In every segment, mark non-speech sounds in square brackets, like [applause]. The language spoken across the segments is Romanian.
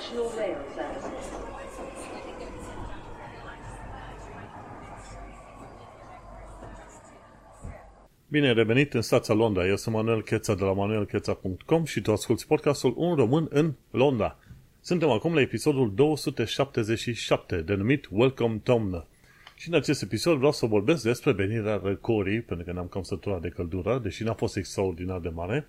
National Rail Services. Bine revenit în stația Londra. Eu sunt Manuel Cheța de la manuelcheța.com și tu asculti podcastul Un Român în Londra. Suntem acum la episodul 277, denumit Welcome Tomnă. Și în acest episod vreau să vorbesc despre venirea răcorii, pentru că ne-am cam săturat de căldură, deși n-a fost extraordinar de mare,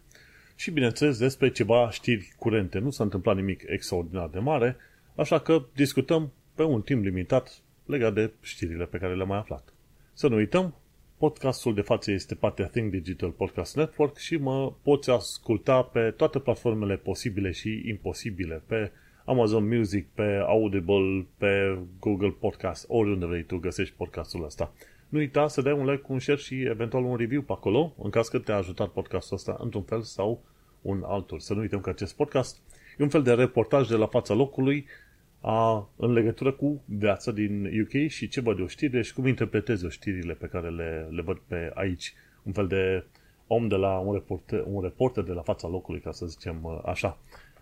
și bineînțeles despre ceva știri curente. Nu s-a întâmplat nimic extraordinar de mare, așa că discutăm pe un timp limitat legat de știrile pe care le-am mai aflat. Să nu uităm, podcastul de față este partea Think Digital Podcast Network și mă poți asculta pe toate platformele posibile și imposibile, pe Amazon Music, pe Audible, pe Google Podcast, oriunde vrei tu găsești podcastul ăsta. Nu uita să dai un like, un share și eventual un review pe acolo, în caz că te-a ajutat podcastul ăsta într-un fel sau un altul. Să nu uităm că acest podcast e un fel de reportaj de la fața locului a, în legătură cu viața din UK și ce văd eu știri și cum interpretez eu știrile pe care le, le văd pe aici. Un fel de om de la un reporter, un reporter de la fața locului, ca să zicem așa.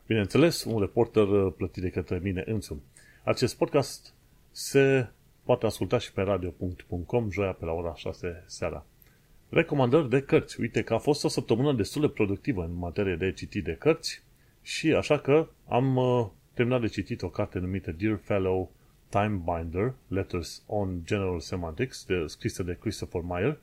Bineînțeles, un reporter plătit de către mine însumi. Acest podcast se poate asculta și pe radio.com joia pe la ora 6 seara. Recomandări de cărți. Uite că a fost o săptămână destul de productivă în materie de citit de cărți și așa că am uh, terminat de citit o carte numită Dear Fellow Time Binder, Letters on General Semantics, de, scrisă de Christopher Meyer.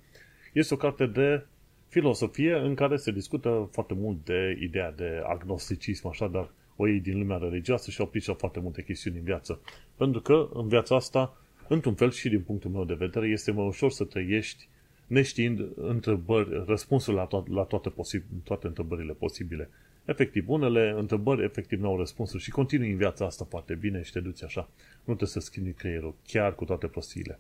Este o carte de filosofie în care se discută foarte mult de ideea de agnosticism, așa, dar o iei din lumea religioasă și aplică foarte multe chestiuni în viață. Pentru că în viața asta, într-un fel și din punctul meu de vedere, este mai ușor să trăiești neștiind întrebări, răspunsul la, to- la toate, posib- toate întrebările posibile. Efectiv, unele întrebări efectiv nu au răspunsuri și continui în viața asta foarte bine și te duci așa. Nu trebuie să schimbi creierul, chiar cu toate prostiile.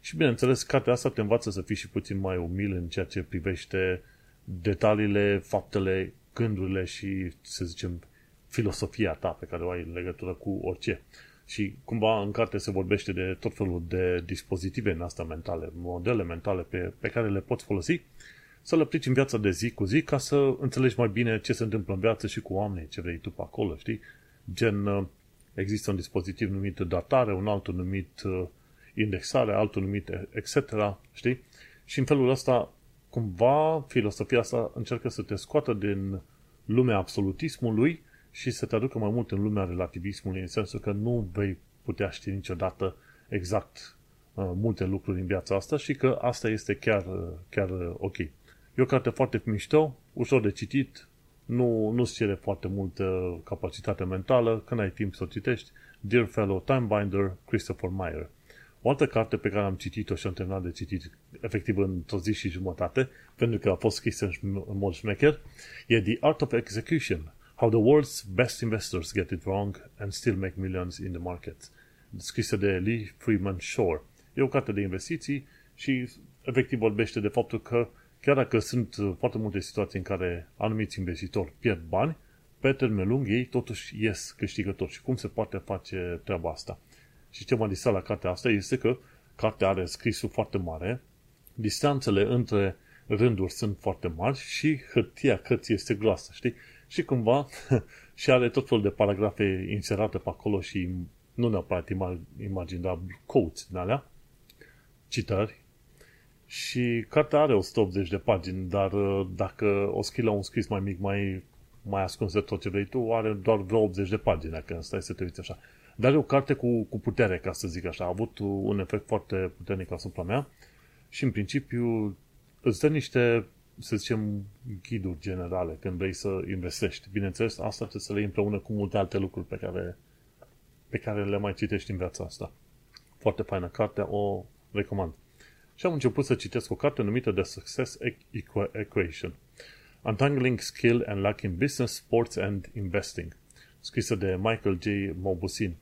Și bineînțeles, cartea asta te învață să fii și puțin mai umil în ceea ce privește detaliile, faptele, gândurile și, să zicem, filosofia ta pe care o ai în legătură cu orice. Și cumva în carte se vorbește de tot felul de dispozitive în asta mentale, modele mentale pe, pe care le poți folosi să le aplici în viața de zi cu zi ca să înțelegi mai bine ce se întâmplă în viață și cu oamenii, ce vrei tu pe acolo, știi? Gen, uh, există un dispozitiv numit datare, un altul numit uh, indexare, altul numit etc., știi? Și în felul ăsta, cumva, filosofia asta încearcă să te scoată din lumea absolutismului și să te aducă mai mult în lumea relativismului, în sensul că nu vei putea ști niciodată exact uh, multe lucruri în viața asta și că asta este chiar, uh, chiar uh, ok. E o carte foarte mișto, ușor de citit, nu, nu-ți cere foarte multă capacitate mentală, când ai timp să o citești, Dear Fellow Timebinder, Christopher Meyer. O altă carte pe care am citit-o și am terminat de citit efectiv într-o zi și jumătate, pentru că a fost scrisă în mod șmecher, e The Art of Execution, How the World's Best Investors Get It Wrong and Still Make Millions in the Market, scrisă de Lee Freeman Shore. E o carte de investiții și efectiv vorbește de faptul că chiar dacă sunt foarte multe situații în care anumiți investitori pierd bani, pe termen lung ei totuși ies câștigători. Și cum se poate face treaba asta? Și ce m-a distrat la cartea asta este că cartea are scrisul foarte mare, distanțele între rânduri sunt foarte mari și hârtia cărții este groasă, știi? Și cumva [laughs] și are tot felul de paragrafe inserate pe acolo și nu neapărat imagini, dar quotes din alea, citări. Și cartea are 180 de pagini, dar uh, dacă o scrii la un scris mai mic, mai, mai ascuns de tot ce vrei tu, are doar vreo 80 de pagini, dacă stai să te uiți așa. Dar e o carte cu, cu putere, ca să zic așa. A avut un efect foarte puternic asupra mea și, în principiu, îți dă niște, să zicem, ghiduri generale când vrei să investești. Bineînțeles, asta trebuie să le iei împreună cu multe alte lucruri pe care, pe care le mai citești în viața asta. Foarte faină carte, o recomand. Și am început să citesc o carte numită The Success Equation. Untangling Skill and Luck in Business, Sports and Investing scrisă de Michael J. Mobusin.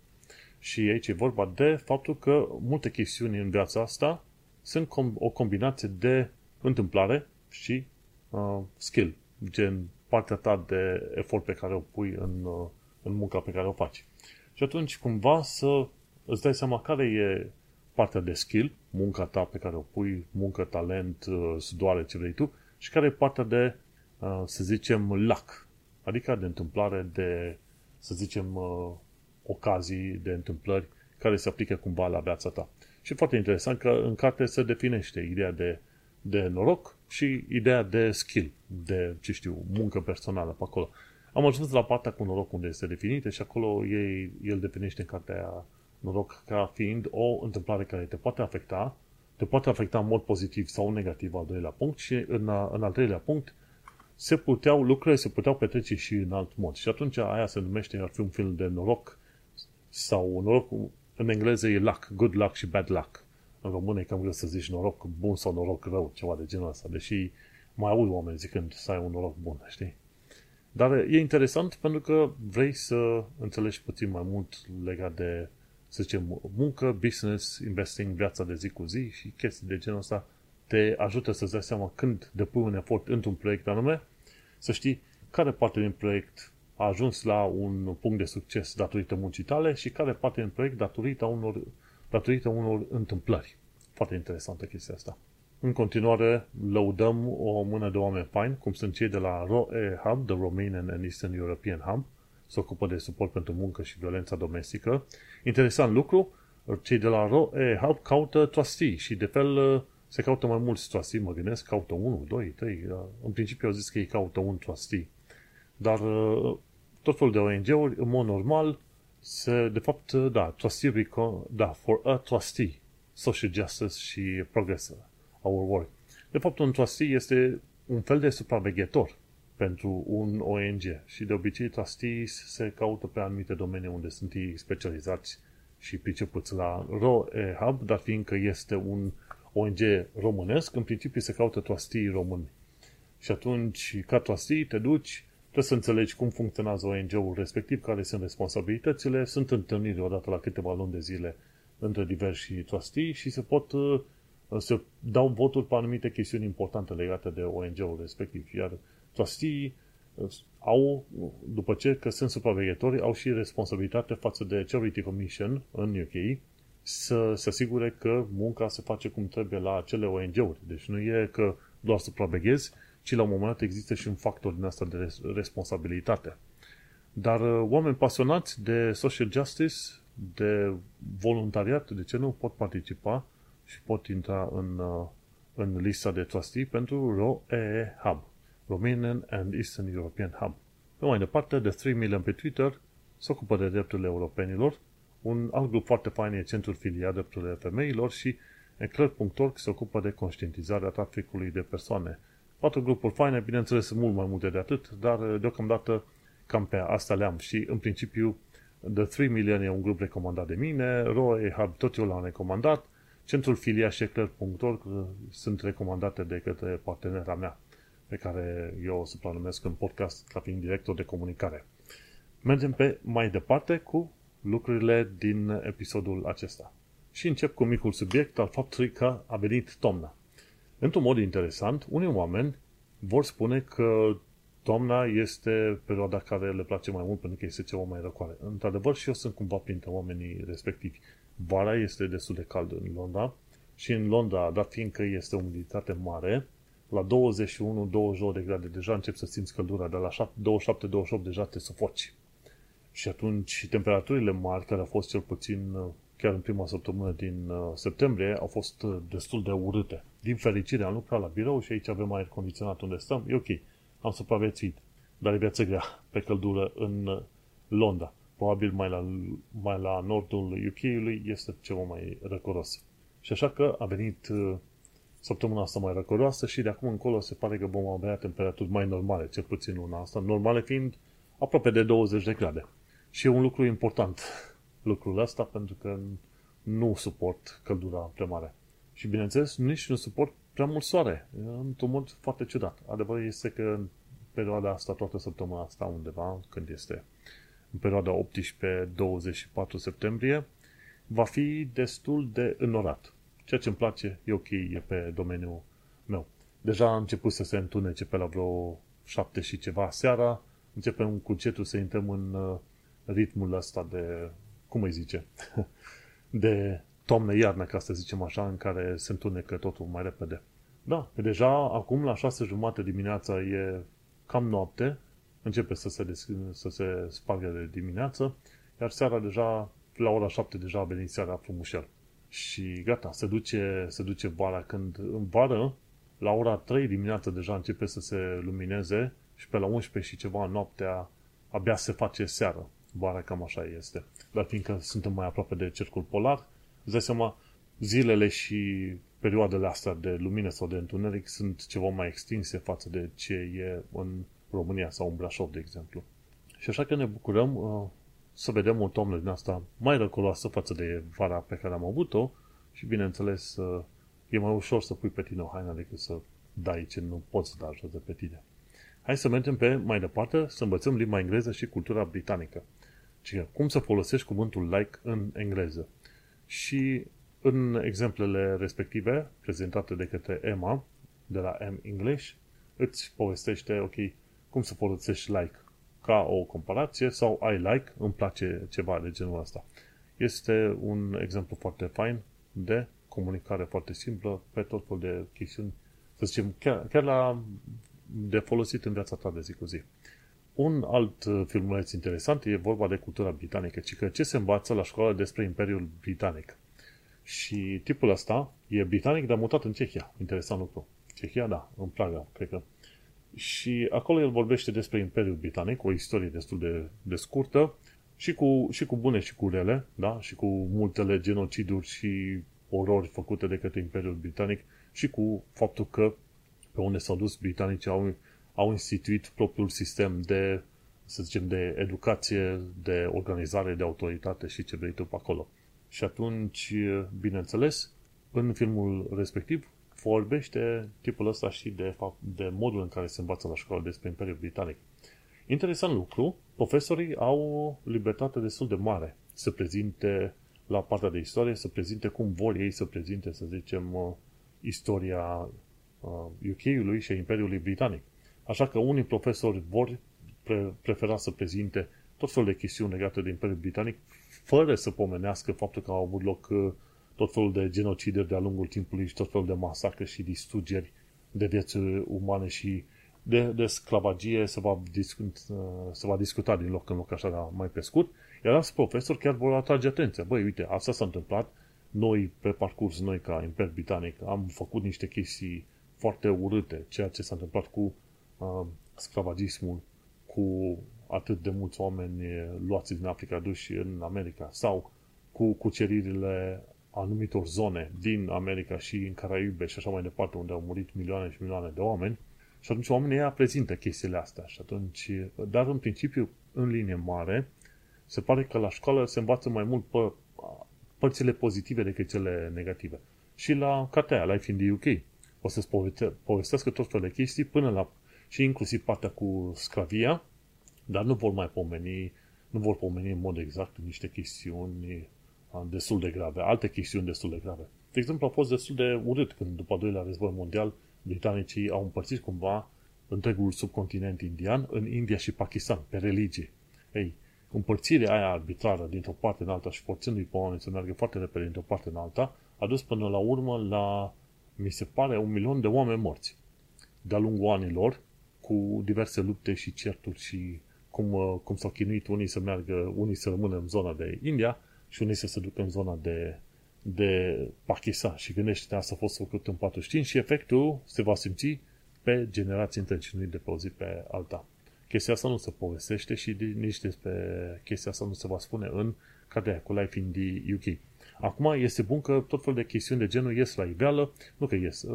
Și aici e vorba de faptul că multe chestiuni în viața asta sunt com- o combinație de întâmplare și uh, skill, gen partea ta de efort pe care o pui în, uh, în munca pe care o faci. Și atunci cumva să îți dai seama care e partea de skill, munca ta pe care o pui, muncă, talent, uh, sudoare, ce vrei tu, și care e partea de, uh, să zicem, luck, adică de întâmplare, de să zicem, uh, ocazii, de întâmplări care se aplică cumva la viața ta. Și foarte interesant că în carte se definește ideea de, de noroc și ideea de skill, de, ce știu, muncă personală pe acolo. Am ajuns la partea cu noroc unde este definită și acolo ei, el definește în cartea aia noroc ca fiind o întâmplare care te poate afecta, te poate afecta în mod pozitiv sau negativ al doilea punct și în, în al treilea punct se puteau, lucrurile se puteau petrece și în alt mod. Și atunci aia se numește, ar fi un film de noroc sau noroc, în engleză e luck, good luck și bad luck. În română e cam greu să zici noroc bun sau noroc rău, ceva de genul ăsta, deși mai aud oameni zicând să ai un noroc bun, știi? Dar e interesant pentru că vrei să înțelegi puțin mai mult legat de, să zicem, muncă, business, investing, viața de zi cu zi și chestii de genul ăsta te ajută să-ți dai seama când depui un efort într-un proiect anume, să știi care parte din proiect a ajuns la un punct de succes datorită muncii tale și care parte din proiect datorită unor, datorită unor întâmplări. Foarte interesantă chestia asta. În continuare, lăudăm o mână de oameni faini, cum sunt cei de la ROE Hub, The Romanian and Eastern European Hub, se ocupă de suport pentru muncă și violența domestică. Interesant lucru, cei de la ROE Hub caută trustee și de fel se caută mai mulți trustee, mă gândesc, caută unul, doi, trei. În principiu au zis că ei caută un trustee. Dar tot felul de ONG-uri, în mod normal, se, de fapt, da, trustee, da, for a trustee, social justice și progress our work. De fapt, un trustee este un fel de supraveghetor pentru un ONG și de obicei trustees se caută pe anumite domenii unde sunt ei specializați și pricepuți la ROE-Hub, dar fiindcă este un ONG românesc, în principiu se caută trustee români. Și atunci, ca trustee, te duci, trebuie să înțelegi cum funcționează ONG-ul respectiv, care sunt responsabilitățile, sunt întâlniri odată la câteva luni de zile între diversi trustee și se pot se dau voturi pe anumite chestiuni importante legate de ONG-ul respectiv. Iar trustee au, după ce că sunt supraveghetori, au și responsabilitate față de Charity Commission în UK să se asigure că munca se face cum trebuie la acele ONG-uri. Deci nu e că doar supraveghezi, ci la un moment dat există și un factor din asta de responsabilitate. Dar uh, oameni pasionați de social justice, de voluntariat, de ce nu pot participa și pot intra în, uh, în lista de trustee pentru ROE Hub, Romanian and Eastern European Hub. Pe mai departe, The 3 Million pe Twitter se ocupă de drepturile europenilor, un alt grup foarte fain e Centrul Filiat Drepturile Femeilor și Eclair.org se ocupă de conștientizarea traficului de persoane. Patru grupuri faine, bineînțeles, sunt mult mai multe de atât, dar uh, deocamdată cam pe asta le-am și în principiu The 3 Million e un grup recomandat de mine, ROE Hub tot eu l-am recomandat, Centrul Filia și Eclair.org uh, sunt recomandate de către partenera mea, pe care eu o să pronumesc în podcast ca fiind director de comunicare. Mergem pe mai departe cu lucrurile din episodul acesta. Și încep cu micul subiect al faptului că a venit toamna. Într-un mod interesant, unii oameni vor spune că toamna este perioada care le place mai mult pentru că este ceva mai răcoare. Într-adevăr, și eu sunt cumva printre oamenii respectivi. Vara este destul de cald în Londra și în Londra, dat fiindcă este umiditate mare, la 21-22 de grade deja încep să simți căldura, dar la 27-28 deja te sufoci. Și atunci temperaturile mari, care au fost cel puțin chiar în prima săptămână din uh, septembrie, au fost uh, destul de urâte. Din fericire am lucrat la birou și aici avem aer condiționat unde stăm. E ok, am supraviețuit. Dar e viață grea pe căldură în uh, Londra probabil mai la, mai la nordul UK-ului, este ceva mai răcoros. Și așa că a venit uh, săptămâna asta mai răcoroasă și de acum încolo se pare că vom avea temperaturi mai normale, cel puțin luna asta, normale fiind aproape de 20 de grade. Și e un lucru important [laughs] lucrul ăsta pentru că nu suport căldura prea mare. Și bineînțeles, nici nu suport prea mult soare, într-un mod foarte ciudat. Adevărul este că în perioada asta, toată săptămâna asta, undeva, când este în perioada 18-24 septembrie, va fi destul de înorat. Ceea ce îmi place e ok, e pe domeniul meu. Deja a început să se întunece pe la vreo 7 și ceva seara, începem cu cetul să intrăm în uh, ritmul ăsta de, cum îi zice, [laughs] de toamnă-iarnă, ca să zicem așa, în care se întunecă totul mai repede. Da, deja acum la 6 jumate dimineața e cam noapte începe să se, deschide, să se spargă de dimineață, iar seara deja, la ora 7 deja a venit seara frumușel. Și gata, se duce, se duce vara când în vară, la ora 3 dimineața deja începe să se lumineze și pe la 11 și ceva noaptea abia se face seară. Vara cam așa este. Dar fiindcă suntem mai aproape de cercul polar, îți dai seama, zilele și perioadele astea de lumină sau de întuneric sunt ceva mai extinse față de ce e în România sau în Brașov, de exemplu. Și așa că ne bucurăm uh, să vedem o toamnă din asta mai răcoroasă față de vara pe care am avut-o și, bineînțeles, uh, e mai ușor să pui pe tine o haină decât să dai ce nu poți da jos de pe tine. Hai să mergem pe mai departe, să învățăm limba engleză și cultura britanică. Și cum să folosești cuvântul like în engleză. Și în exemplele respective, prezentate de către Emma, de la M English, îți povestește, ok, cum să folosești like ca o comparație sau I like, îmi place ceva de genul ăsta. Este un exemplu foarte fain de comunicare foarte simplă pe tot felul de chestiuni, să zicem, chiar, chiar la de folosit în viața ta de zi cu zi. Un alt uh, filmuleț interesant e vorba de cultura britanică, ci că ce se învață la școală despre Imperiul Britanic. Și tipul ăsta e britanic, dar mutat în Cehia. Interesant lucru. Cehia, da, în Praga, cred că. Și acolo el vorbește despre Imperiul Britanic, o istorie destul de, de scurtă, și cu, și cu bune și cu rele, da? și cu multele genociduri și orori făcute de către Imperiul Britanic și cu faptul că pe unde s-au dus britanicii au, au instituit propriul sistem de, să zicem, de educație, de organizare, de autoritate și ce vrei tu pe acolo. Și atunci, bineînțeles, în filmul respectiv vorbește tipul ăsta și de, fapt, de modul în care se învață la școală despre Imperiul Britanic. Interesant lucru, profesorii au o libertate destul de mare să prezinte la partea de istorie, să prezinte cum vor ei să prezinte, să zicem, uh, istoria UK-ului uh, și a Imperiului Britanic. Așa că unii profesori vor pre- prefera să prezinte tot felul de chestiuni legate de Imperiul Britanic, fără să pomenească faptul că au avut loc uh, tot felul de genocideri de-a lungul timpului și tot felul de masacre și distrugeri de vieți umane și de, de sclavagie se va, discut, uh, se va discuta din loc în loc așa mai pe scurt, iar alți profesori chiar vor atrage atenția. Băi, uite, asta s-a întâmplat, noi pe parcurs, noi ca Imper Britanic, am făcut niște chestii foarte urâte, ceea ce s-a întâmplat cu uh, sclavagismul, cu atât de mulți oameni luați din Africa duși în America sau cu cuceririle anumitor zone din America și în Caraibe și așa mai departe, unde au murit milioane și milioane de oameni. Și atunci oamenii ăia prezintă chestiile astea. Și atunci, dar în principiu, în linie mare, se pare că la școală se învață mai mult pe părțile pozitive decât cele negative. Și la cartea Life in the UK o să-ți povestească tot felul de chestii până la și inclusiv partea cu sclavia, dar nu vor mai pomeni, nu vor pomeni în mod exact niște chestiuni destul de grave, alte chestiuni destul de grave. De exemplu, a fost destul de urât când, după al doilea război mondial, britanicii au împărțit cumva întregul subcontinent indian în India și Pakistan, pe religie. Ei, împărțirea aia arbitrară dintr-o parte în alta și forțându-i pe oameni să meargă foarte repede dintr-o parte în alta, a dus până la urmă la, mi se pare, un milion de oameni morți. De-a lungul anilor, cu diverse lupte și certuri și cum, uh, cum s-au chinuit unii să meargă, unii să rămână în zona de India și unii să se ducă în zona de, de Pakistan. Și gândește asta a fost făcut în 45 și efectul se va simți pe generații întregi, nu de pe o zi pe alta. Chestia asta nu se povestește și nici despre chestia asta nu se va spune în cartea cu Life in the UK. Acum este bun că tot felul de chestiuni de genul ies la iveală, nu că ies,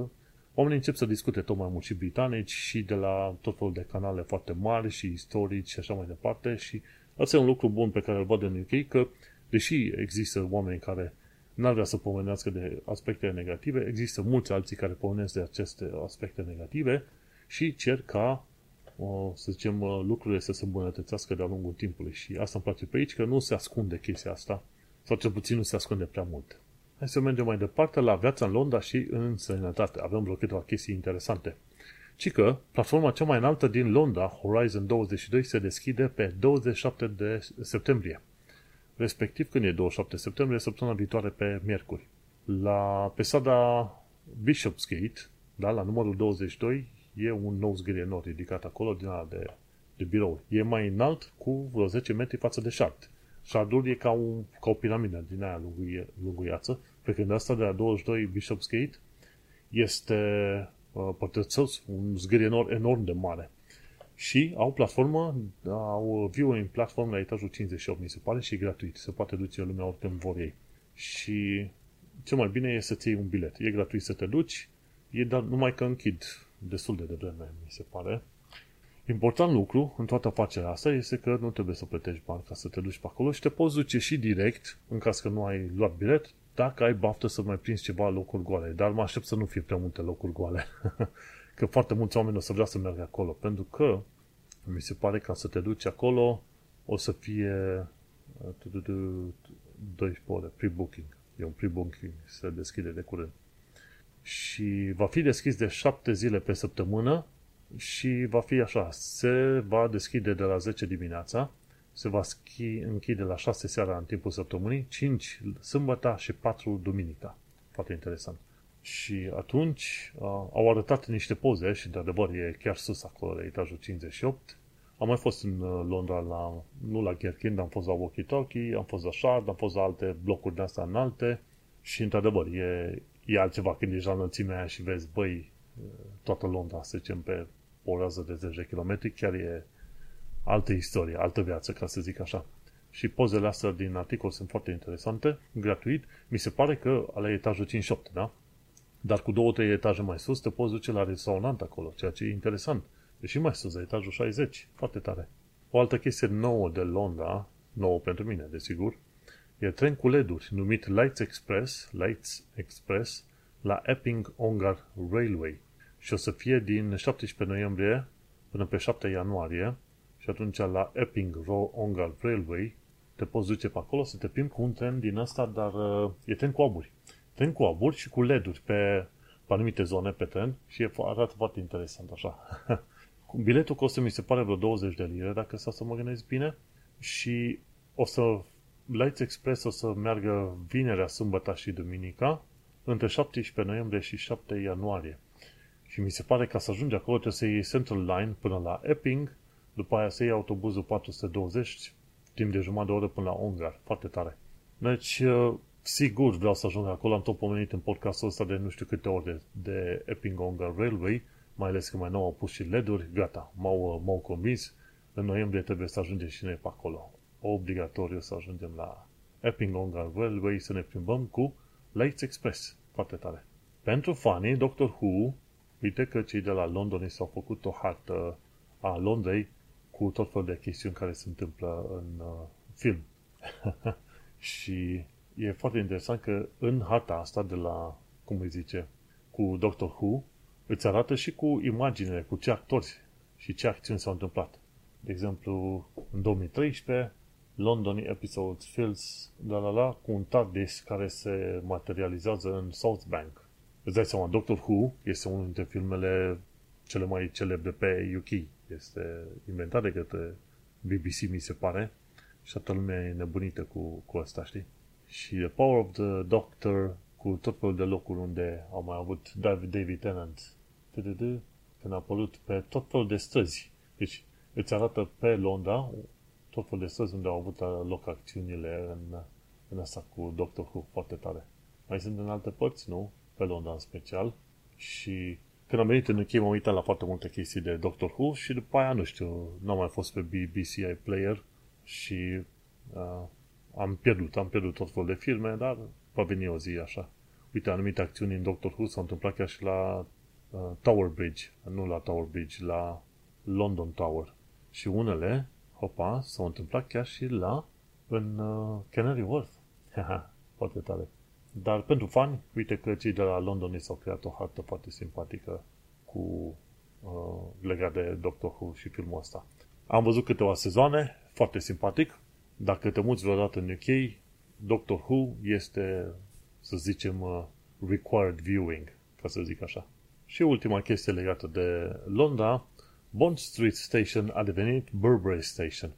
oamenii încep să discute tot mai mult și britanici și de la tot felul de canale foarte mari și istorici și așa mai departe și asta e un lucru bun pe care îl văd în UK, că deși există oameni care n-ar vrea să pomenească de aspecte negative, există mulți alții care pomenesc de aceste aspecte negative și cer ca, să zicem, lucrurile să se îmbunătățească de-a lungul timpului. Și asta îmi place pe aici, că nu se ascunde chestia asta, sau cel puțin nu se ascunde prea mult. Hai să mergem mai departe la viața în Londra și în sănătate. Avem vreo câteva chestii interesante. Ci că platforma cea mai înaltă din Londra, Horizon 22, se deschide pe 27 de septembrie. Respectiv, când e 27 septembrie, săptămâna viitoare pe miercuri. La, pe strada Bishopsgate, da, la numărul 22, e un nou zgârie nou ridicat acolo din ala de, de birou. E mai înalt cu vreo 10 metri față de șart. Shardul e ca, un, ca o piramidă din aia lunguiață, pe când asta de la 22 Bishopsgate este uh, pătrățos, un zgârie enorm, enorm de mare. Și au platformă, au viewing platform la etajul 58, mi se pare, și e gratuit. Se poate duce lumea oricând vor ei. Și cel mai bine e să-ți iei un bilet. E gratuit să te duci, e dar numai că închid destul de devreme, mi se pare. Important lucru în toată afacerea asta este că nu trebuie să plătești bani ca să te duci pe acolo și te poți duce și direct, în caz că nu ai luat bilet, dacă ai baftă să mai prinzi ceva locuri goale. Dar mă aștept să nu fie prea multe locuri goale. [laughs] că foarte mulți oameni o să vrea să meargă acolo. Pentru că mi se pare că să te duci acolo o să fie 12 ore, pre-booking. E un pre-booking, se deschide de curând. Și va fi deschis de 7 zile pe săptămână și va fi așa, se va deschide de la 10 dimineața, se va schi, închide la 6 seara în timpul săptămânii, 5 sâmbătă și 4 duminica. Foarte interesant. Și atunci uh, au arătat niște poze și de adevăr e chiar sus acolo la etajul 58. Am mai fost în uh, Londra, la, nu la Gherkin, am fost la Walkie Talkie, am fost la Shard, am fost la alte blocuri de astea înalte și într-adevăr e, e altceva când ești la înălțimea aia și vezi, băi, toată Londra, să zicem, pe o rază de 10 km, chiar e altă istorie, altă viață, ca să zic așa. Și pozele astea din articol sunt foarte interesante, gratuit. Mi se pare că la etajul 58, da? Dar cu două, trei etaje mai sus te poți duce la restaurant acolo, ceea ce e interesant. E și mai sus, la etajul 60. Foarte tare. O altă chestie nouă de Londra, nouă pentru mine, desigur, e tren cu LED-uri, numit Lights Express, Lights Express, la Epping Ongar Railway. Și o să fie din 17 noiembrie până pe 7 ianuarie și atunci la Epping Ongar Railway te poți duce pe acolo să te plimbi cu un tren din ăsta, dar uh, e tren cu aburi. Tren cu aburi și cu LED-uri pe, pe anumite zone pe tren și e, arată foarte interesant așa. [laughs] Biletul costă, mi se pare, vreo 20 de lire, dacă să mă gândesc bine, și o să Lights Express o să meargă vinerea, sâmbătă și duminica, între 17 noiembrie și 7 ianuarie. Și mi se pare că să ajungi acolo trebuie să iei Central Line până la Epping, după aia să iei autobuzul 420 timp de jumătate de oră până la Ungar. Foarte tare. Deci, uh, sigur vreau să ajung acolo. Am tot pomenit în podcastul ăsta de nu știu câte ori de, de Epping Ongar Railway, mai ales că mai nou au pus și LED-uri. Gata, m-au, uh, m-au convins. În noiembrie trebuie să ajungem și noi pe acolo. Obligatoriu să ajungem la Epping Ongar Railway să ne plimbăm cu Lights Express. Foarte tare. Pentru fanii, Doctor Who, uite că cei de la London s-au făcut o hartă a Londrei cu tot felul de chestiuni care se întâmplă în uh, film. [laughs] și e foarte interesant că în harta asta de la, cum îi zice, cu Doctor Who, îți arată și cu imaginele, cu ce actori și ce acțiuni s-au întâmplat. De exemplu, în 2013, London Episodes Fields, la la la, cu un TARDIS care se materializează în South Bank. Îți dai seama, Doctor Who este unul dintre filmele cele mai celebre pe UK. Este inventat de către BBC, mi se pare, și toată lumea e nebunită cu, cu asta, știi? Și The Power of the Doctor, cu tot felul de locuri unde au mai avut David, David Tennant, când a apărut pe tot felul de străzi. Deci îți arată pe Londra tot felul de străzi unde au avut loc acțiunile în, în asta cu Doctor Who foarte tare. Mai sunt în alte părți, nu? Pe Londra în special. Și când am venit în UK m-am uitat la foarte multe chestii de Doctor Who și după aia, nu știu, n-am mai fost pe BBC Player și uh, am pierdut, am pierdut tot felul de filme, dar va veni o zi așa. Uite, anumite acțiuni în Doctor Who s-au întâmplat chiar și la uh, Tower Bridge, nu la Tower Bridge, la London Tower. Și unele, hopa, s-au întâmplat chiar și la în uh, Canary Wharf. [laughs] foarte tare. Dar pentru fani, uite că cei de la London s-au creat o hartă foarte simpatică cu uh, legat de Doctor Who și filmul ăsta. Am văzut câteva sezoane, foarte simpatic. Dacă te muți vreodată în UK, Doctor Who este, să zicem, uh, required viewing, ca să zic așa. Și ultima chestie legată de Londra, Bond Street Station a devenit Burberry Station.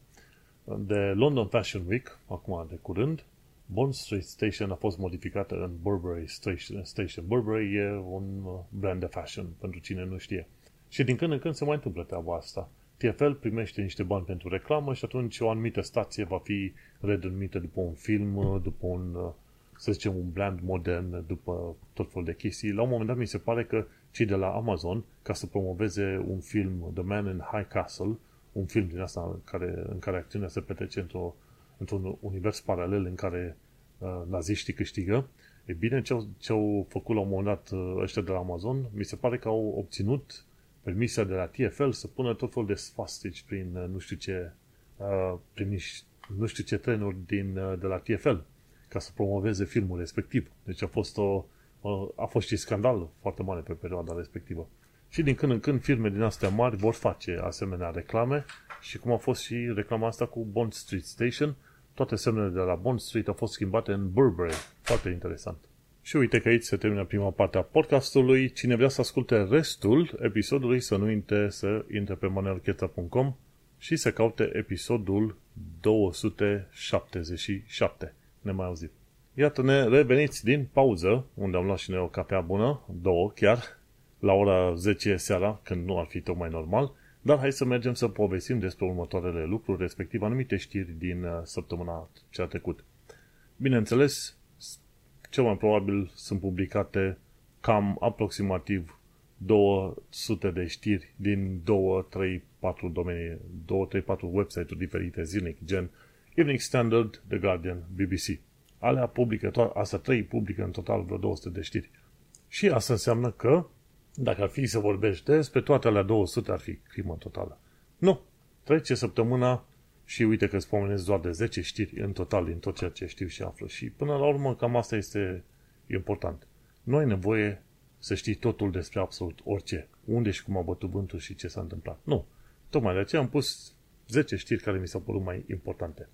De London Fashion Week, acum de curând, Bond Street Station a fost modificată în Burberry Station. Station. Burberry e un uh, brand de fashion, pentru cine nu știe. Și din când în când se mai întâmplă treaba asta. TFL primește niște bani pentru reclamă și atunci o anumită stație va fi redenumită după un film, după un, să zicem, un brand modern, după tot felul de chestii. La un moment dat mi se pare că cei de la Amazon, ca să promoveze un film The Man in High Castle, un film din asta în care, în care acțiunea se petrece într-o, într-un univers paralel în care uh, naziștii câștigă, e bine, ce au, ce au făcut la un moment dat uh, ăștia de la Amazon, mi se pare că au obținut permisia de la TFL să pună tot felul de sfastici prin uh, nu știu ce uh, prin niște, nu știu ce trenuri din, uh, de la TFL ca să promoveze filmul respectiv. Deci a fost o, o a fost și scandal foarte mare pe perioada respectivă. Și din când în când firme din astea mari vor face asemenea reclame și cum a fost și reclama asta cu Bond Street Station, toate semnele de la Bond Street au fost schimbate în Burberry. Foarte interesant. Și uite că aici se termină prima parte a podcastului. Cine vrea să asculte restul episodului, să nu uite să intre pe manelcheta.com și să caute episodul 277. Ne mai auzit. Iată-ne reveniți din pauză, unde am luat și noi o cafea bună, două chiar, la ora 10 seara, când nu ar fi tocmai normal, dar hai să mergem să povestim despre următoarele lucruri, respectiv anumite știri din uh, săptămâna ce a trecut. Bineînțeles, cel mai probabil sunt publicate cam aproximativ 200 de știri din 2, 3, 4 domenii, 2, 3, 4 website-uri diferite zilnic, gen Evening Standard, The Guardian, BBC. Alea publică, to- astea trei publică în total vreo 200 de știri. Și asta înseamnă că, dacă ar fi să vorbești despre toate alea 200, ar fi crimă totală. Nu. Trece săptămâna și uite că îți pomenesc doar de 10 știri în total din tot ceea ce știu și află. Și până la urmă, cam asta este important. Nu ai nevoie să știi totul despre absolut orice. Unde și cum a bătut vântul și ce s-a întâmplat. Nu. Tocmai de aceea am pus 10 știri care mi s-au părut mai importante.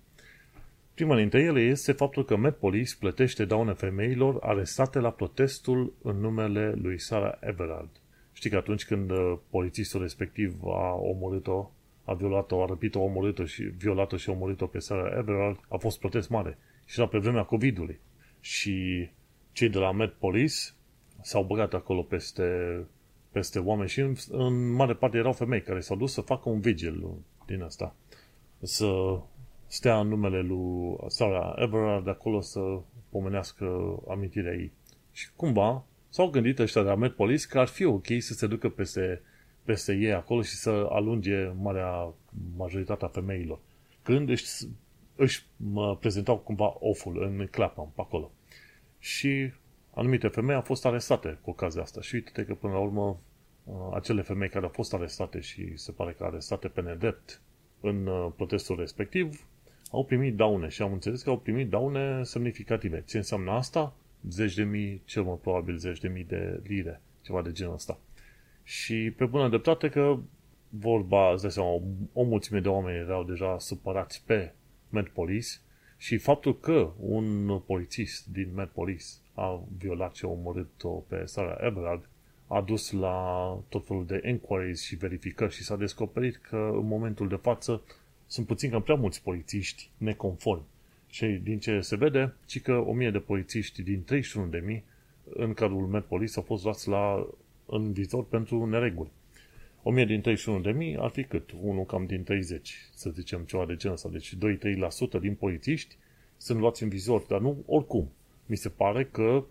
Prima dintre ele este faptul că Police plătește daune femeilor arestate la protestul în numele lui Sarah Everard. Știi că atunci când uh, polițistul respectiv a omorât-o, a violat-o, a răpit-o, a omorât-o și violat-o și omorât-o pe Sarah Everard, a fost protest mare. Și era pe vremea COVID-ului. Și cei de la Met Police s-au băgat acolo peste, peste oameni și în, în mare parte erau femei care s-au dus să facă un vigil din asta. Să stea în numele lui Sarah Everard de acolo să pomenească amintirea ei. Și cumva s-au gândit ăștia de la Met Police că ar fi ok să se ducă peste, peste ei acolo și să alunge marea majoritatea femeilor. Când își, își mă prezentau cumva oful în Clapham, pe acolo. Și anumite femei au fost arestate cu ocazia asta. Și uite că până la urmă acele femei care au fost arestate și se pare că arestate pe nedept în protestul respectiv au primit daune și am înțeles că au primit daune semnificative. Ce înseamnă asta? Zeci de mii, cel mai probabil zeci de mii de lire, ceva de genul ăsta. Și pe bună dreptate că vorba, îți dai seama, o, o mulțime de oameni erau deja supărați pe Met Police și faptul că un polițist din Met Police a violat și a omorât-o pe Sarah Everard a dus la tot felul de inquiries și verificări și s-a descoperit că în momentul de față sunt puțin cam prea mulți polițiști neconformi. Și din ce se vede, ci că 1000 de polițiști din 31.000 în cadrul Met Police au fost luați la, în vizor pentru nereguli. 1000 din 31.000 ar fi cât? Unul cam din 30, să zicem ceva de genul ăsta. Deci 2-3% din polițiști sunt luați în vizor, dar nu oricum. Mi se pare că,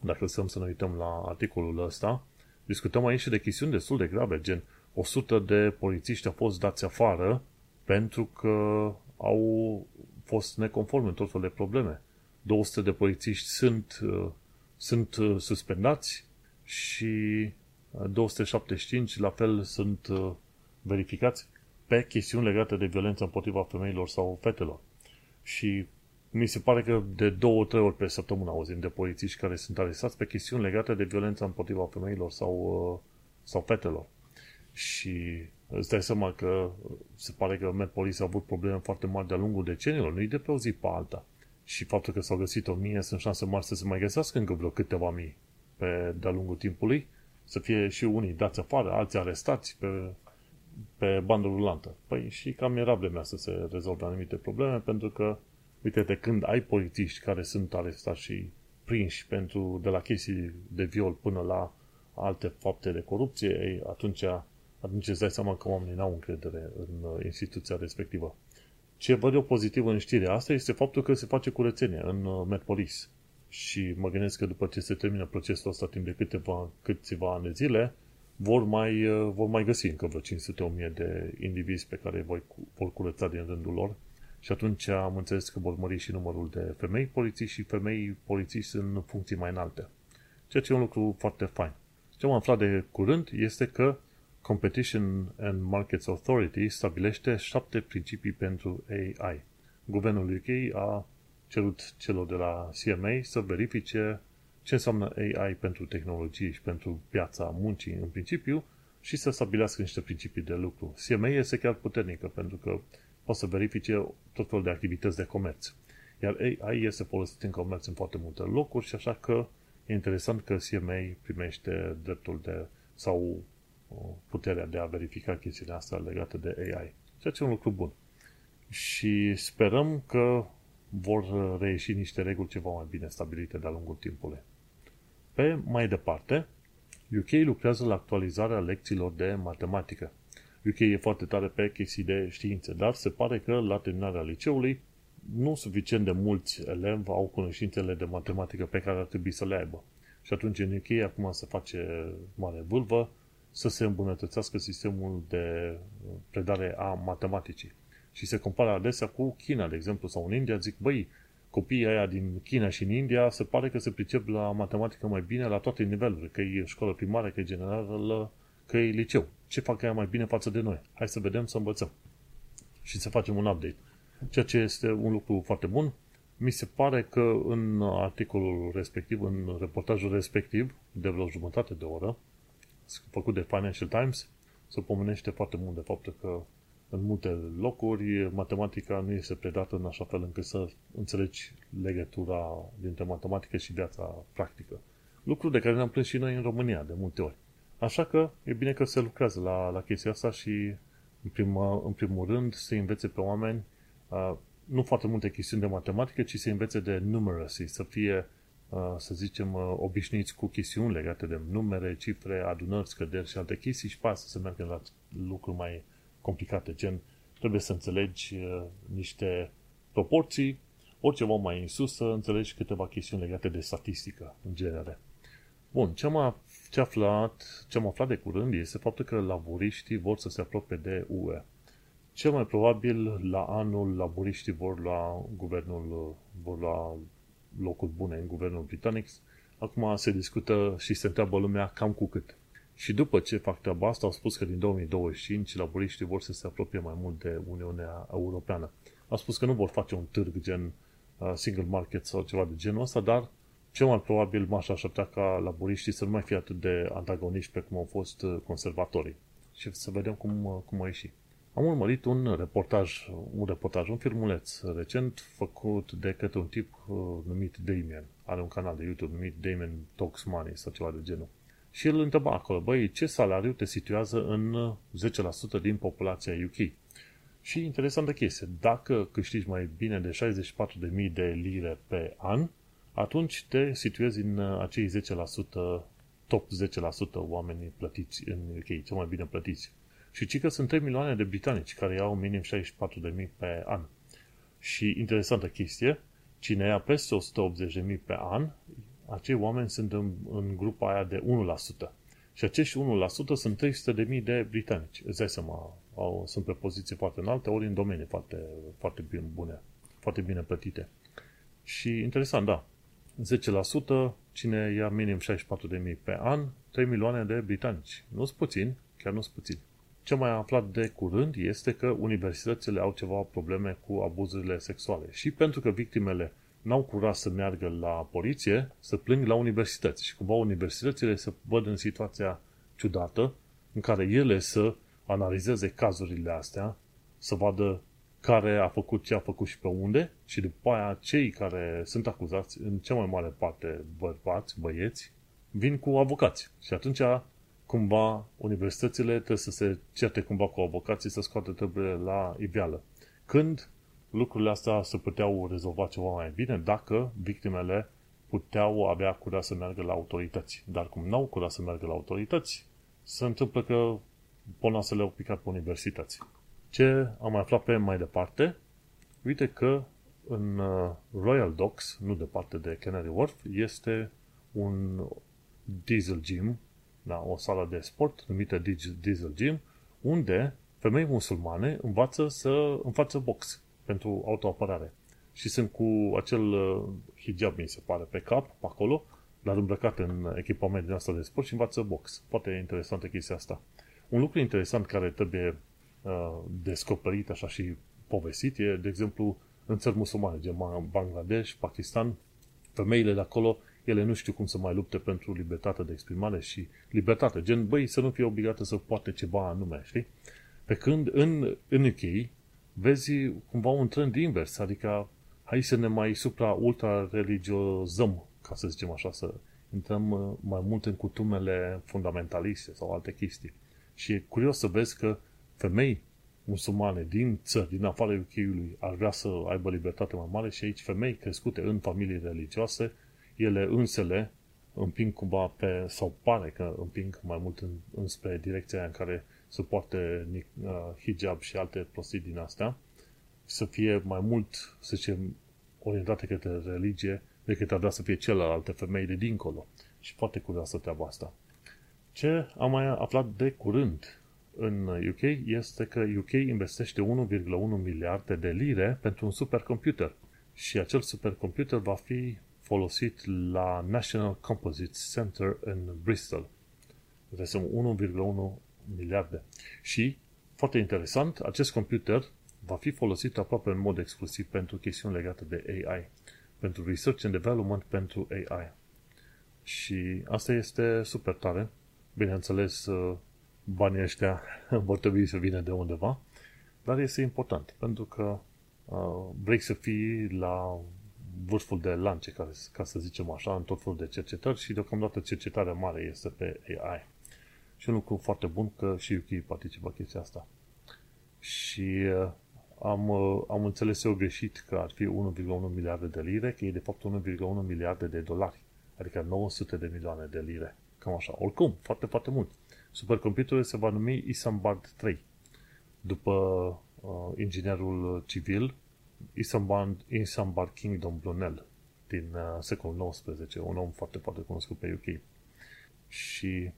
dacă stăm să ne uităm la articolul ăsta, discutăm aici de chestiuni destul de grave, gen 100 de polițiști au fost dați afară pentru că au fost neconformi în tot felul de probleme. 200 de polițiști sunt, uh, sunt uh, suspendați și 275 uh, la fel sunt verificați pe chestiuni legate de violență împotriva femeilor sau fetelor. Și mi se pare că de două, trei ori pe săptămână auzim de polițiști care sunt arestați pe chestiuni legate de violență împotriva femeilor sau, sau fetelor. Și îți dai seama că se pare că Met Police a avut probleme foarte mari de-a lungul decenilor, nu-i de pe o zi pe alta. Și faptul că s-au găsit o mie, sunt șanse mari să se mai găsească încă vreo câteva mii pe de-a lungul timpului, să fie și unii dați afară, alții arestați pe, pe bandă rulantă. Păi și cam era vremea să se rezolve anumite probleme, pentru că, uite-te, când ai polițiști care sunt arestați și prinși pentru, de la chestii de viol până la alte fapte de corupție, ei, atunci atunci îți dai seama că oamenii n-au încredere în uh, instituția respectivă. Ce văd eu pozitiv în știrea asta este faptul că se face curățenie în uh, Medpolis. Și mă gândesc că după ce se termină procesul ăsta timp de câteva, câțiva ani de zile, vor mai, uh, vor mai găsi încă vreo 500-1000 de indivizi pe care voi, vor curăța din rândul lor și atunci am înțeles că vor mări și numărul de femei polițiști și femei polițiști în funcții mai înalte. Ceea ce e un lucru foarte fain. Ce am aflat de curând este că Competition and Markets Authority stabilește șapte principii pentru AI. Guvernul UK a cerut celor de la CMA să verifice ce înseamnă AI pentru tehnologie și pentru piața muncii în principiu și să stabilească niște principii de lucru. CMA este chiar puternică pentru că poate să verifice tot felul de activități de comerț. Iar AI este folosit în comerț în foarte multe locuri și așa că e interesant că CMA primește dreptul de sau puterea de a verifica chestiile astea legate de AI. Ceea ce e un lucru bun. Și sperăm că vor reieși niște reguli ceva mai bine stabilite de-a lungul timpului. Pe mai departe, UK lucrează la actualizarea lecțiilor de matematică. UK e foarte tare pe chestii de științe, dar se pare că la terminarea liceului nu suficient de mulți elevi au cunoștințele de matematică pe care ar trebui să le aibă. Și atunci în UK acum se face mare vâlvă să se îmbunătățească sistemul de predare a matematicii. Și se compară adesea cu China, de exemplu, sau în India, zic, băi, copiii aia din China și în India se pare că se pricep la matematică mai bine la toate nivelurile, că e școală primară, că e generală, că e liceu. Ce fac aia mai bine față de noi? Hai să vedem, să învățăm. Și să facem un update. Ceea ce este un lucru foarte bun. Mi se pare că în articolul respectiv, în reportajul respectiv, de vreo jumătate de oră, făcut de Financial Times, se pomenește foarte mult de faptul că în multe locuri matematica nu este predată în așa fel încât să înțelegi legătura dintre matematică și viața practică. Lucru de care ne-am plâns și noi în România de multe ori. Așa că e bine că se lucrează la, la chestia asta și în, prima, în primul rând să învețe pe oameni uh, nu foarte multe chestiuni de matematică, ci să învețe de numeracy, să fie Uh, să zicem, uh, obișnuiți cu chestiuni legate de numere, cifre, adunări, scăderi și alte chestii și pe să se meargă la lucruri mai complicate, gen trebuie să înțelegi uh, niște proporții, orice mai în sus să înțelegi câteva chestiuni legate de statistică, în genere. Bun, ce am, ce, aflat, ce am aflat de curând este faptul că laburiștii vor să se apropie de UE. Cel mai probabil la anul laburiștii vor la guvernul, vor la locuri bune în guvernul britanic, acum se discută și se întreabă lumea cam cu cât. Și după ce fac treaba asta, au spus că din 2025 laburiștii vor să se apropie mai mult de Uniunea Europeană. Au spus că nu vor face un târg gen uh, single market sau ceva de genul ăsta, dar cel mai probabil m-aș aștepta ca laburiștii să nu mai fie atât de antagoniști pe cum au fost uh, conservatorii. Și să vedem cum, uh, cum a ieșit. Am urmărit un reportaj, un reportaj, un filmuleț recent făcut de către un tip uh, numit Damien. Are un canal de YouTube numit Damien Talks Money sau ceva de genul. Și el întreba acolo, băi, ce salariu te situează în 10% din populația UK? Și interesantă chestie, dacă câștigi mai bine de 64.000 de lire pe an, atunci te situezi în uh, acei 10%, top 10% oamenii plătiți în UK, cel mai bine plătiți. Și ci că sunt 3 milioane de britanici care iau minim 64.000 pe an. Și interesantă chestie, cine ia peste 180.000 pe an, acei oameni sunt în, în grupa aia de 1%. Și acești 1% sunt 300.000 de britanici. Îți dai seama, au, sunt pe poziții foarte înalte, ori în domenii foarte, foarte bine, bune, foarte bine plătite. Și interesant, da, 10% cine ia minim 64.000 pe an, 3 milioane de britanici. Nu sunt puțin, chiar nu sunt puțin. Ce mai aflat de curând este că universitățile au ceva probleme cu abuzurile sexuale și pentru că victimele n-au curaj să meargă la poliție, să plâng la universități și cumva universitățile se văd în situația ciudată în care ele să analizeze cazurile astea, să vadă care a făcut ce a făcut și pe unde și după aia cei care sunt acuzați, în cea mai mare parte bărbați, băieți, vin cu avocați. Și atunci cumva universitățile trebuie să se certe cumva cu avocații să scoată treburile la iveală. Când lucrurile astea se puteau rezolva ceva mai bine dacă victimele puteau avea curaj să meargă la autorități. Dar cum n-au curaj să meargă la autorități, se întâmplă că porna să le-au picat pe universități. Ce am mai aflat pe mai departe? Uite că în uh, Royal Docks, nu departe de Canary Wharf, este un diesel gym, da, o sală de sport numită diesel gym, unde femei musulmane învață să învață box pentru autoapărare. Și sunt cu acel uh, hijab, mi se pare, pe cap, pe acolo, dar îmbrăcat în echipament din asta de sport și învață box. Poate e interesantă chestia asta. Un lucru interesant care trebuie uh, descoperit așa și povestit e, de exemplu, în țări musulmane, gen Bangladesh, Pakistan, femeile de acolo, ele nu știu cum să mai lupte pentru libertate de exprimare și libertate. Gen, băi, să nu fie obligată să poate ceva anume, știi? Pe când în, în UK vezi cumva un trend invers, adică hai să ne mai supra-ultra-religiozăm, ca să zicem așa, să intrăm uh, mai mult în cutumele fundamentaliste sau alte chestii. Și e curios să vezi că femei musulmane din țări, din afara UK-ului, ar vrea să aibă libertate mai mare și aici femei crescute în familii religioase, ele însele împing cumva pe, sau pare că împing mai mult în, înspre direcția în care să poarte uh, hijab și alte prostii din astea, să fie mai mult, să zicem, orientate către religie decât ar vrea să fie celelalte femei de dincolo. Și foarte curioasă treaba asta. Ce am mai aflat de curând în UK este că UK investește 1,1 miliarde de lire pentru un supercomputer. Și acel supercomputer va fi folosit la National Composite Center în Bristol. Deci 1,1 miliarde. Și, foarte interesant, acest computer va fi folosit aproape în mod exclusiv pentru chestiuni legate de AI, pentru research and development pentru AI. Și asta este super tare. Bineînțeles, uh, banii ăștia [laughs] vor trebui să vină de undeva, dar este important, pentru că uh, vrei să fii la vârful de lance, ca, ca să zicem așa, în tot felul de cercetări și deocamdată cercetarea mare este pe AI. Și un lucru foarte bun că și UK participă chestia asta. Și uh, am, uh, am înțeles eu greșit că ar fi 1,1 miliarde de lire, că e de fapt 1,1 miliarde de dolari, adică 900 de milioane de lire. Cam așa. Oricum, foarte, foarte mult. Supercomputerul se va numi Isambard 3, după uh, inginerul civil Isambard, Isambard Kingdom Brunel din uh, secolul XIX, un om foarte, foarte cunoscut pe UK. Și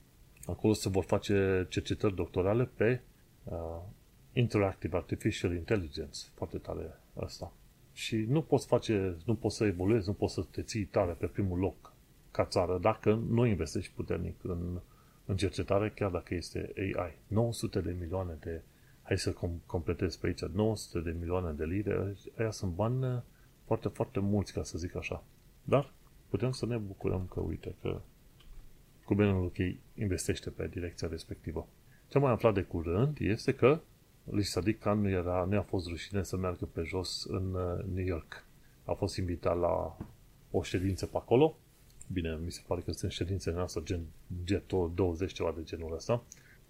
acolo se vor face cercetări doctorale pe uh, Interactive Artificial Intelligence, foarte tare asta. Și nu poți face, nu poți să evoluezi, nu poți să te ții tare pe primul loc ca țară dacă nu investești puternic în, în cercetare, chiar dacă este AI. 900 de milioane de, hai să com- completez pe aici, 900 de milioane de lire, aia sunt bani foarte, foarte mulți, ca să zic așa. Dar putem să ne bucurăm că, uite, că guvernul UK investește pe direcția respectivă. Ce am mai aflat de curând este că lui Sadiq Khan nu, era, nu a fost rușine să meargă pe jos în uh, New York. A fost invitat la o ședință pe acolo. Bine, mi se pare că sunt ședințe în asta, gen G20, ceva de genul ăsta.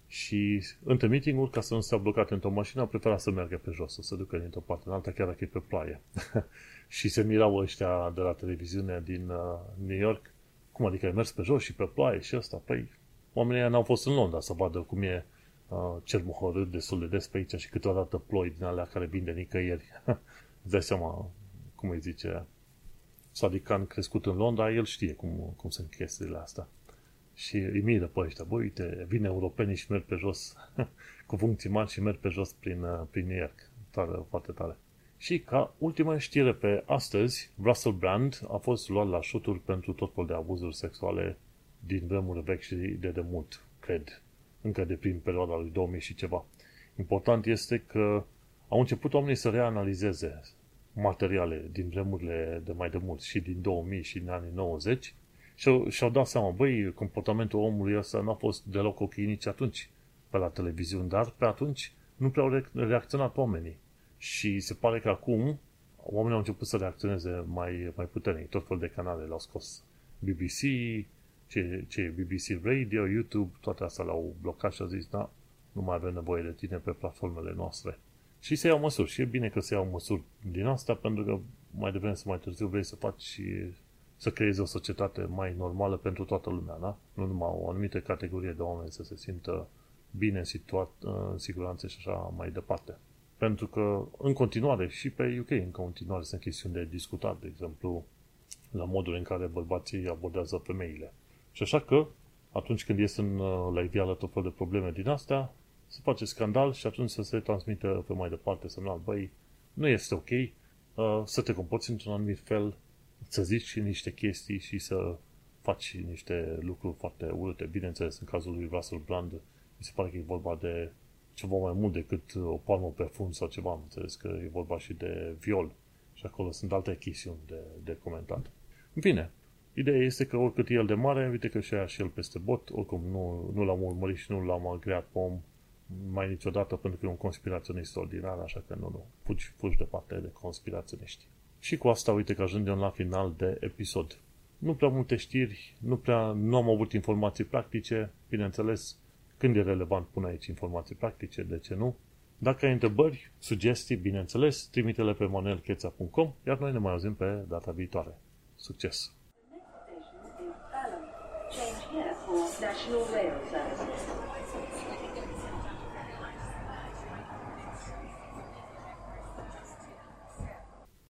Și între meeting ca să nu stea blocat într-o mașină, a preferat să meargă pe jos, să se ducă dintr-o parte în alta, chiar dacă e pe ploaie. [laughs] și se mirau ăștia de la televiziune din uh, New York. Cum adică ai mers pe jos și pe ploaie și ăsta? Păi, oamenii n-au fost în Londra să vadă cum e uh, cel mohorât destul de des pe aici și câteodată ploi din alea care vin de nicăieri. [laughs] Îți dai seama, cum îi zice, Sadikan crescut în Londra, el știe cum, cum sunt chestiile astea. Și îi miră pe ăștia, băi, uite, vin europenii și merg pe jos [laughs] cu funcții mari și merg pe jos prin, uh, prin New York. Tare, foarte tare. Și ca ultima știre pe astăzi, Russell Brand a fost luat la șuturi pentru tot felul de abuzuri sexuale din vremuri vechi și de demult, cred încă de prin perioada lui 2000 și ceva. Important este că au început oamenii să reanalizeze materiale din vremurile de mai de mult și din 2000 și din anii 90 și și-au dat seama, băi, comportamentul omului ăsta n-a fost deloc ok nici atunci pe la televiziune, dar pe atunci nu prea au reacționat oamenii. Și se pare că acum oamenii au început să reacționeze mai, mai puternic. Tot fel de canale l-au scos. BBC, ce, ce BBC Radio, YouTube, toate astea l-au blocat și au zis, da, nu mai avem nevoie de tine pe platformele noastre. Și se iau măsuri. Și e bine că se iau măsuri din asta, pentru că mai devreme sau mai târziu vrei să faci și să creezi o societate mai normală pentru toată lumea, da? Nu numai o anumită categorie de oameni să se simtă bine situat, în siguranță și așa mai departe. Pentru că, în continuare, și pe UK, în continuare, sunt chestiuni de discutat, de exemplu, la modul în care bărbații abordează femeile. Și așa că, atunci când ies în, uh, la iveală tot felul de probleme din astea, se face scandal și atunci să se transmită pe mai departe semnal, băi, nu este ok uh, să te comporți într-un anumit fel, să zici niște chestii și să faci niște lucruri foarte urâte. Bineînțeles, în cazul lui Russell Brand, mi se pare că e vorba de ceva mai mult decât o palmă pe fund sau ceva. Am înțeles că e vorba și de viol. Și acolo sunt alte chestiuni de, de comentat. În fine, ideea este că oricât e el de mare, uite că și și el peste bot, oricum nu, nu l-am urmărit și nu l-am agreat pom mai niciodată pentru că e un conspiraționist ordinar, așa că nu, nu, fugi, fugi departe de conspiraționiști. Și cu asta uite că ajungem la final de episod. Nu prea multe știri, nu prea, nu am avut informații practice, bineînțeles, când e relevant pun aici informații practice, de ce nu? Dacă ai întrebări, sugestii, bineînțeles, trimite-le pe manuelcheța.com, iar noi ne mai auzim pe data viitoare. Succes! Change here for National Rail Services.